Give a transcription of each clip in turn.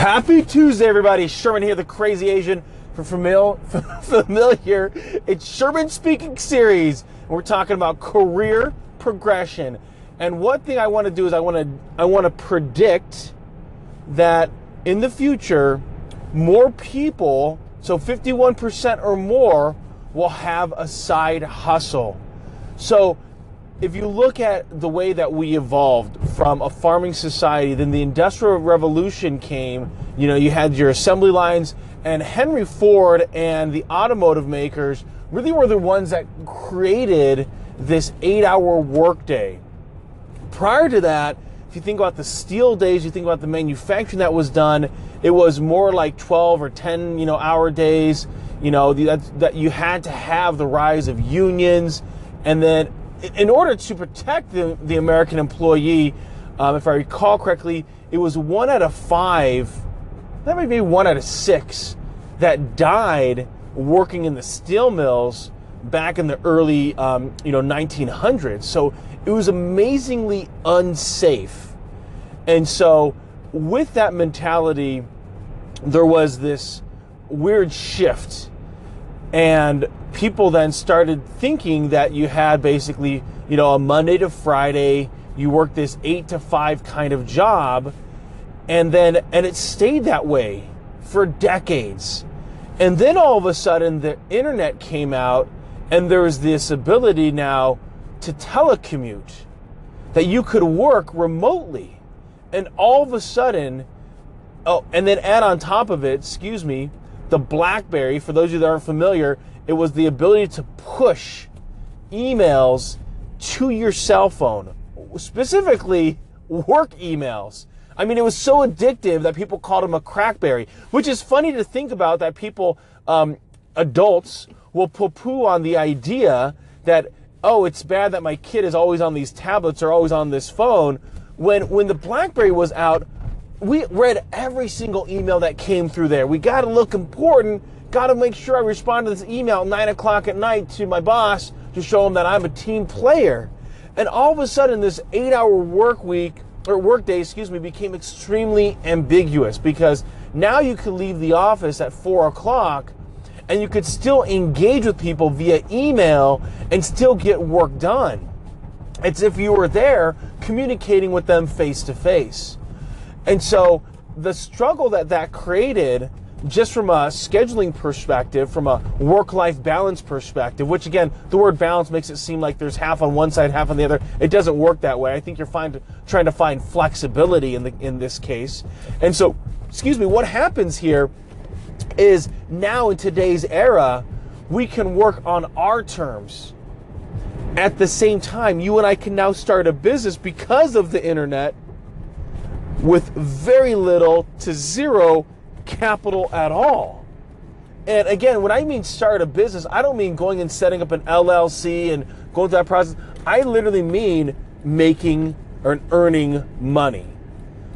Happy Tuesday, everybody. Sherman here, the crazy Asian for familiar. familiar. It's Sherman Speaking Series. And we're talking about career progression. And one thing I want to do is I want to I want to predict that in the future, more people, so 51% or more, will have a side hustle. So if you look at the way that we evolved from a farming society, then the Industrial Revolution came. You know, you had your assembly lines, and Henry Ford and the automotive makers really were the ones that created this eight hour workday. Prior to that, if you think about the steel days, you think about the manufacturing that was done, it was more like 12 or 10, you know, hour days. You know, that, that you had to have the rise of unions. And then in order to protect the, the American employee, um, if I recall correctly, it was one out of five, that might be one out of six, that died working in the steel mills back in the early, um, you know, 1900s. So it was amazingly unsafe. And so, with that mentality, there was this weird shift. And people then started thinking that you had basically, you know, a Monday to Friday, you work this eight to five kind of job. And then, and it stayed that way for decades. And then all of a sudden, the internet came out, and there was this ability now to telecommute, that you could work remotely. And all of a sudden, oh, and then add on top of it, excuse me, the Blackberry, for those of you that aren't familiar, it was the ability to push emails to your cell phone, specifically work emails. I mean, it was so addictive that people called him a crackberry, which is funny to think about that people, um, adults, will poo poo on the idea that oh, it's bad that my kid is always on these tablets or always on this phone. When when the BlackBerry was out, we read every single email that came through there. We got to look important. Got to make sure I respond to this email nine o'clock at night to my boss to show him that I'm a team player. And all of a sudden, this eight-hour work week or work day, excuse me, became extremely ambiguous because now you could leave the office at four o'clock and you could still engage with people via email and still get work done. It's if you were there communicating with them face to face. And so the struggle that that created just from a scheduling perspective, from a work life balance perspective, which again, the word balance makes it seem like there's half on one side, half on the other. It doesn't work that way. I think you're find, trying to find flexibility in, the, in this case. And so, excuse me, what happens here is now in today's era, we can work on our terms. At the same time, you and I can now start a business because of the internet with very little to zero capital at all. And again, when I mean start a business, I don't mean going and setting up an LLC and going through that process. I literally mean making or earning money.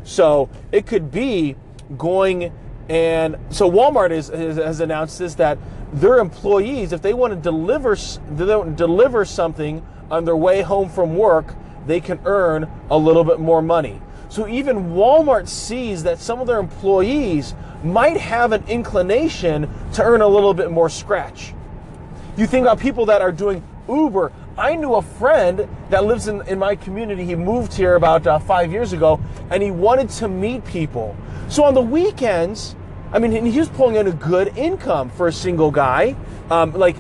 So it could be going and so Walmart is, has announced this that their employees, if they want to deliver deliver something on their way home from work, they can earn a little bit more money. So even Walmart sees that some of their employees might have an inclination to earn a little bit more scratch. You think about people that are doing Uber. I knew a friend that lives in, in my community. He moved here about uh, five years ago and he wanted to meet people. So on the weekends, I mean, he was pulling in a good income for a single guy. Um, like,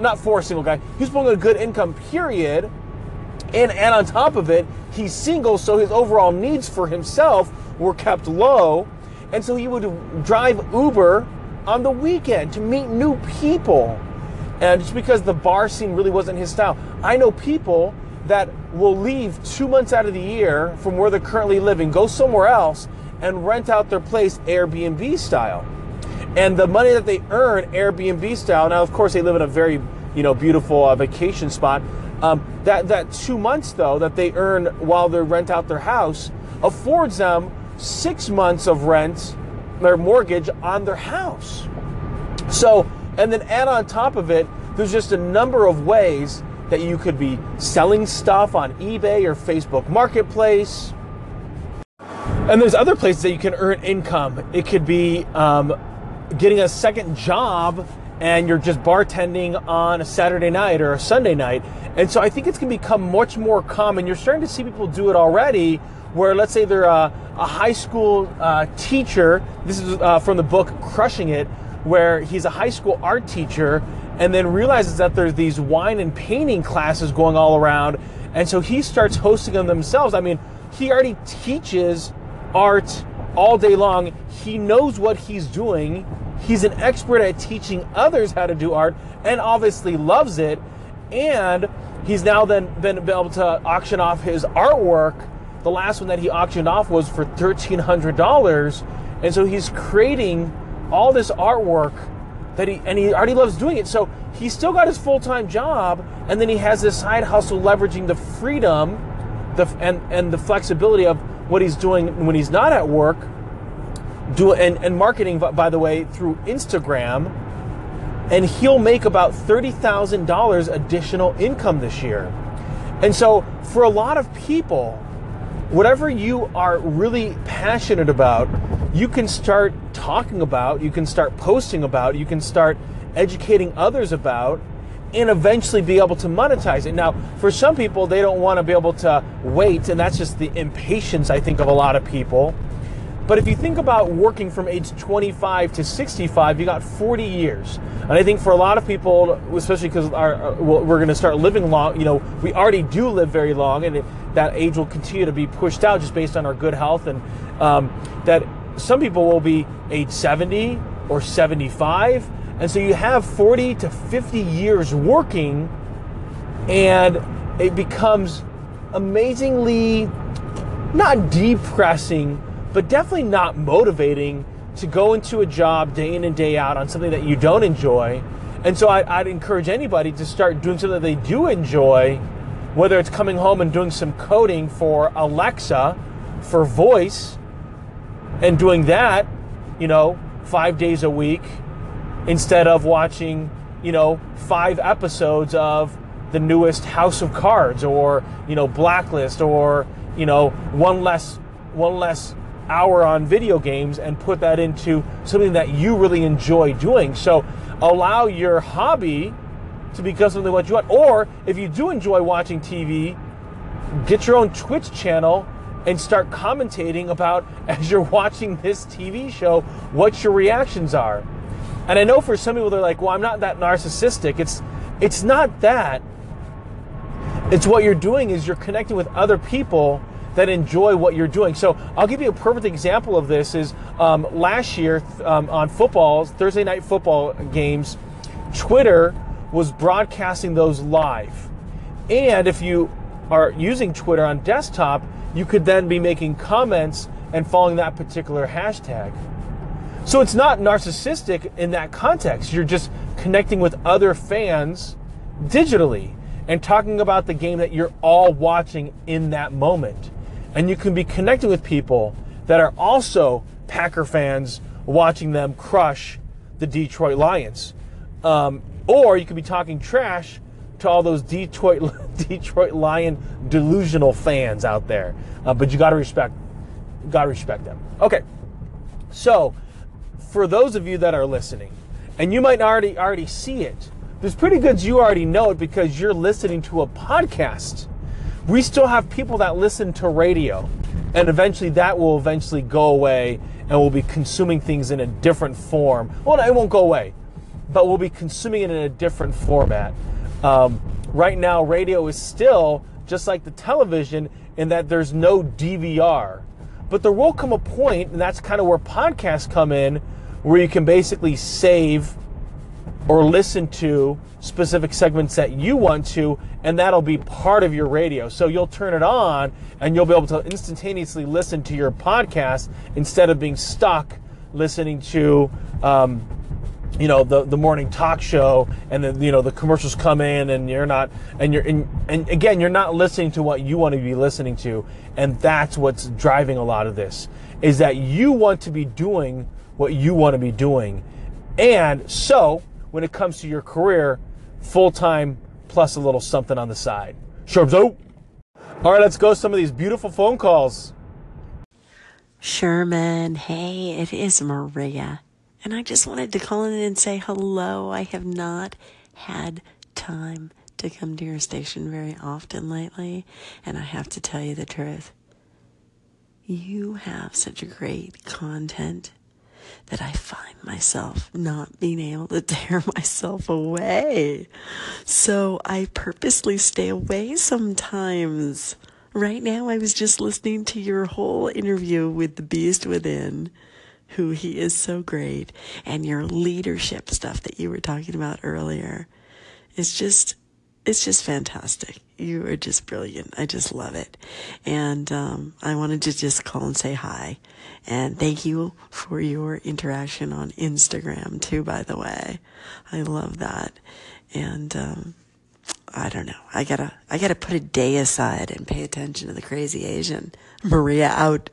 not for a single guy. He was pulling in a good income, period. And, and on top of it, he's single, so his overall needs for himself were kept low. And so he would drive Uber on the weekend to meet new people. And just because the bar scene really wasn't his style, I know people that will leave two months out of the year from where they're currently living, go somewhere else, and rent out their place Airbnb style. And the money that they earn Airbnb style, now of course they live in a very you know beautiful uh, vacation spot. Um, that that two months though that they earn while they rent out their house affords them six months of rent, their mortgage on their house. So and then add on top of it, there's just a number of ways that you could be selling stuff on eBay or Facebook Marketplace. And there's other places that you can earn income. It could be um, getting a second job and you're just bartending on a Saturday night or a Sunday night. And so I think it's going to become much more common. You're starting to see people do it already, where let's say they're a, a high school uh, teacher. This is uh, from the book Crushing It, where he's a high school art teacher and then realizes that there's these wine and painting classes going all around. And so he starts hosting them themselves. I mean, he already teaches art all day long. He knows what he's doing. He's an expert at teaching others how to do art and obviously loves it. And he's now then been able to auction off his artwork. The last one that he auctioned off was for $1,300. And so he's creating all this artwork that he and he already loves doing it. So he's still got his full time job, and then he has this side hustle, leveraging the freedom, the and and the flexibility of what he's doing when he's not at work. Do and and marketing, by the way, through Instagram, and he'll make about thirty thousand dollars additional income this year. And so, for a lot of people, whatever you are really passionate about, you can start talking about, you can start posting about, you can start educating others about, and eventually be able to monetize it. Now, for some people, they don't want to be able to wait, and that's just the impatience, I think, of a lot of people. But if you think about working from age 25 to 65, you got 40 years. And I think for a lot of people, especially because we're going to start living long, you know, we already do live very long, and it, that age will continue to be pushed out just based on our good health, and um, that some people will be age 70 or 75. And so you have 40 to 50 years working, and it becomes amazingly not depressing, but definitely not motivating to go into a job day in and day out on something that you don't enjoy. And so I, would encourage anybody to start doing something that they do enjoy, whether it's coming home and doing some coding for Alexa for voice and doing that, you know, five days a week instead of watching, you know, five episodes of the newest House of Cards or, you know, Blacklist or, you know, one less one less hour on video games and put that into something that you really enjoy doing. So allow your hobby to become something what you want. Or if you do enjoy watching TV, get your own Twitch channel and start commentating about as you're watching this TV show what your reactions are. And I know for some people they're like, "Well, I'm not that narcissistic." It's it's not that. It's what you're doing is you're connecting with other people that enjoy what you're doing. So I'll give you a perfect example of this. Is um, last year um, on footballs Thursday night football games, Twitter was broadcasting those live, and if you are using Twitter on desktop, you could then be making comments and following that particular hashtag. So it's not narcissistic in that context. You're just connecting with other fans digitally and talking about the game that you're all watching in that moment. And you can be connecting with people that are also Packer fans watching them crush the Detroit Lions. Um, or you could be talking trash to all those Detroit Detroit Lion delusional fans out there. Uh, but you got to respect, got to respect them. Okay, so for those of you that are listening, and you might already already see it, there's pretty good you already know it because you're listening to a podcast. We still have people that listen to radio, and eventually that will eventually go away, and we'll be consuming things in a different form. Well, it won't go away, but we'll be consuming it in a different format. Um, right now, radio is still just like the television in that there's no DVR. But there will come a point, and that's kind of where podcasts come in, where you can basically save or listen to specific segments that you want to, and that'll be part of your radio. So you'll turn it on and you'll be able to instantaneously listen to your podcast instead of being stuck listening to um, you know the the morning talk show and then you know the commercials come in and you're not and you're in and again you're not listening to what you want to be listening to and that's what's driving a lot of this is that you want to be doing what you want to be doing and so when it comes to your career full time plus a little something on the side sure so all right let's go some of these beautiful phone calls Sherman, hey, it is Maria. And I just wanted to call in and say hello. I have not had time to come to your station very often lately, and I have to tell you the truth. You have such a great content that I find myself not being able to tear myself away. So I purposely stay away sometimes. Right now, I was just listening to your whole interview with the Beast Within, who he is so great, and your leadership stuff that you were talking about earlier. It's just, it's just fantastic. You are just brilliant. I just love it. And um, I wanted to just call and say hi. And thank you for your interaction on Instagram, too, by the way. I love that. And um, I don't know. I gotta, I gotta put a day aside and pay attention to the crazy Asian. Maria out.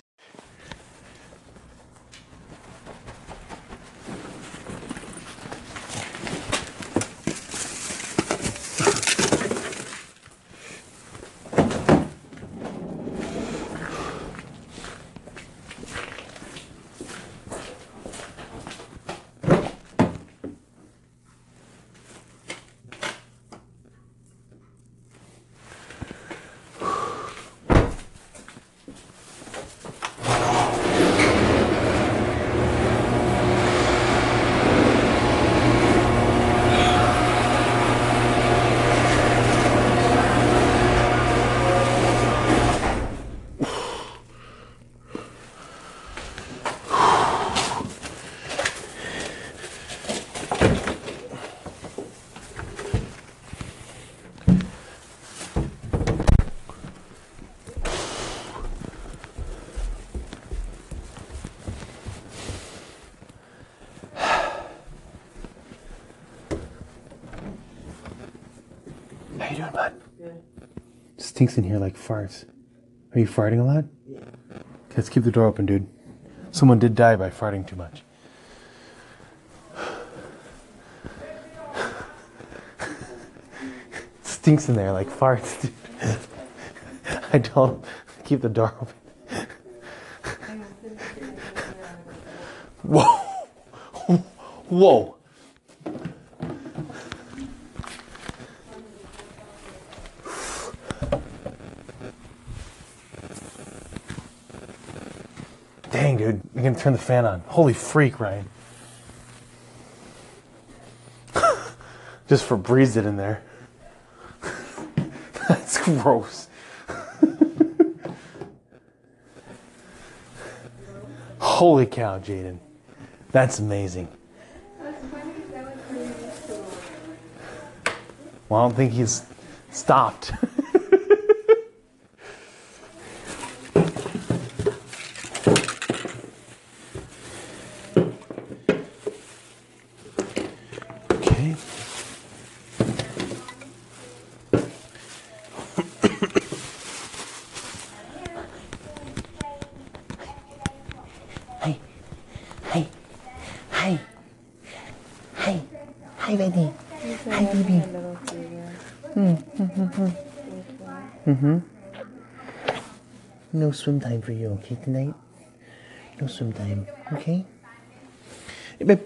How you doing, bud? Good. Stinks in here like farts. Are you farting a lot? Yeah. Let's keep the door open, dude. Someone did die by farting too much. Stinks in there like farts, dude. I don't keep the door open. Whoa! Whoa! Dude. You're gonna turn the fan on. Holy freak, Ryan. Just for breezed it in there. That's gross. Holy cow, Jaden. That's amazing. Well, I don't think he's stopped. Baby. Hi, baby. Hmm. Mm-hmm. No swim time for you, okay, tonight? No swim time, okay? Hey, babe.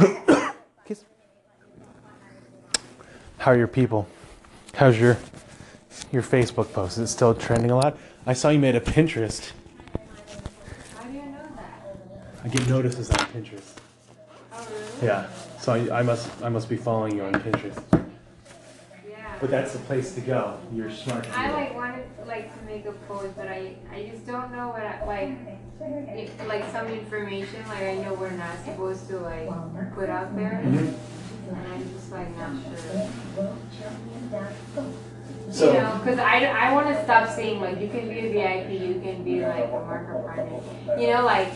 Kiss. How are your people? How's your your Facebook post? Is it still trending a lot? I saw you made a Pinterest. How do you know that? I get notices on Pinterest. Yeah. So I, I must I must be following you on Pinterest. Yeah. But that's the place to go. You're smart. I like wanted like to make a post, but I I just don't know what I like. If, like some information, like I know we're not supposed to like put out there, Mhm. and I'm just like not sure. So you know, because I, I want to stop saying like you can be a VIP, you can be like a marker partner, you know, like,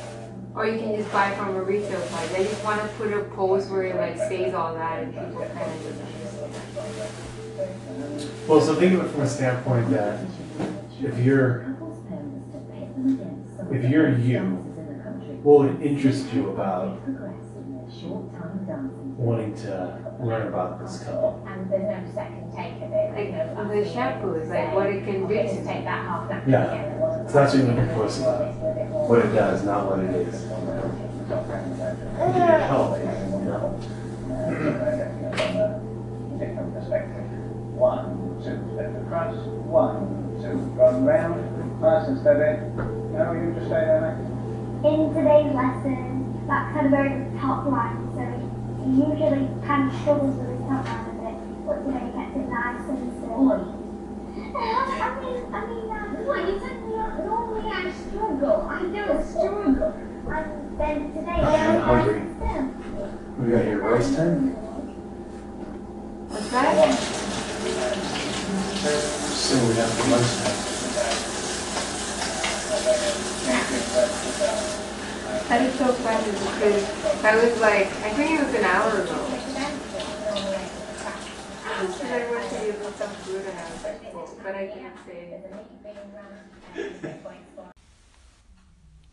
or you can just buy from a retail place. I just want to put a post where it like says all that and people kind of just understand. well, so think of it from a standpoint that if you're if you're you, what would interest you about wanting to learn about this couple. And there's no second take of it. Like, you know, the shampoo is like what it can do. Just take that half napkin Yeah. again, it wasn't So that's what you're looking for, is what it does, not what it is. Give you help, you know? different perspective. One, two, step across. One, two, run round. Nice and steady. No, you just stay there, mate. In today's lesson, Max had a very top line, so he usually kind of struggles with his top line a bit, but today he kept it nice and still. Oi. I mean, I mean, um, What, you said no- normally I struggle. I don't struggle. and then today I'm he was nice hungry. and still. We got here roast time? What's that? Soon we have for lunchtime. That is so funny because that was like, I think it was an hour ago. Because I went to give them some food and I was like, whoa, but I didn't say anything.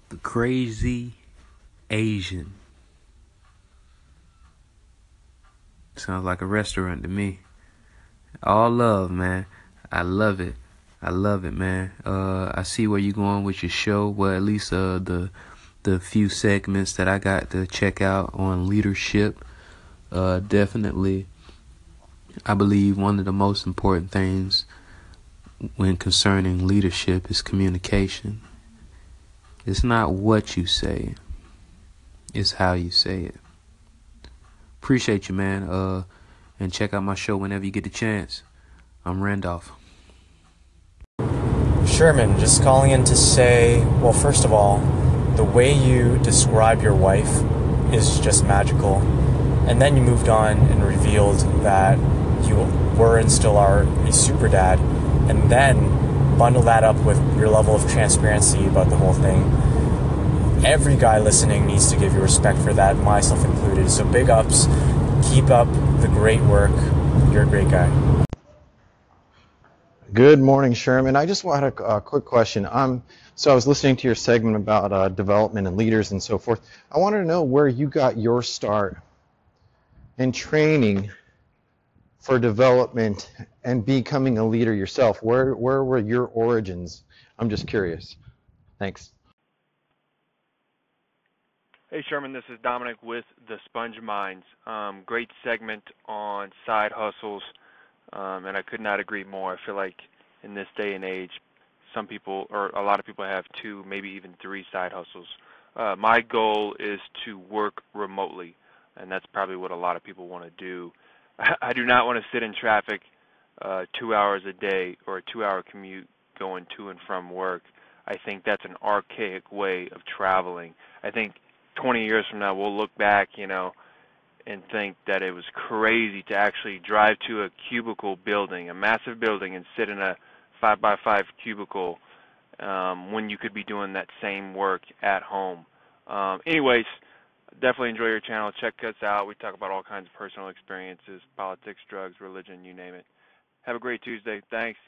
The crazy Asian. Sounds like a restaurant to me. All love, man. I love it. I love it, man. Uh, I see where you're going with your show. Well, at least uh, the the few segments that I got to check out on leadership. Uh, definitely, I believe one of the most important things when concerning leadership is communication. It's not what you say, it's how you say it. Appreciate you, man. Uh, and check out my show whenever you get the chance. I'm Randolph. Sherman, just calling in to say, well, first of all, the way you describe your wife is just magical. And then you moved on and revealed that you were and still are a super dad. And then bundle that up with your level of transparency about the whole thing. Every guy listening needs to give you respect for that, myself included. So big ups. Keep up the great work. You're a great guy. Good morning, Sherman. I just had a, a quick question. Um, so I was listening to your segment about uh, development and leaders and so forth. I wanted to know where you got your start in training for development and becoming a leader yourself. Where where were your origins? I'm just curious. Thanks. Hey Sherman, this is Dominic with the Sponge Minds. Um, great segment on side hustles, um, and I could not agree more. I feel like in this day and age, some people or a lot of people have two, maybe even three side hustles. Uh, my goal is to work remotely, and that's probably what a lot of people want to do. I do not want to sit in traffic uh, two hours a day or a two-hour commute going to and from work. I think that's an archaic way of traveling. I think 20 years from now we'll look back, you know, and think that it was crazy to actually drive to a cubicle building, a massive building, and sit in a five by five cubicle um, when you could be doing that same work at home. Um, anyways, definitely enjoy your channel. Check us out. We talk about all kinds of personal experiences, politics, drugs, religion, you name it. Have a great Tuesday. Thanks.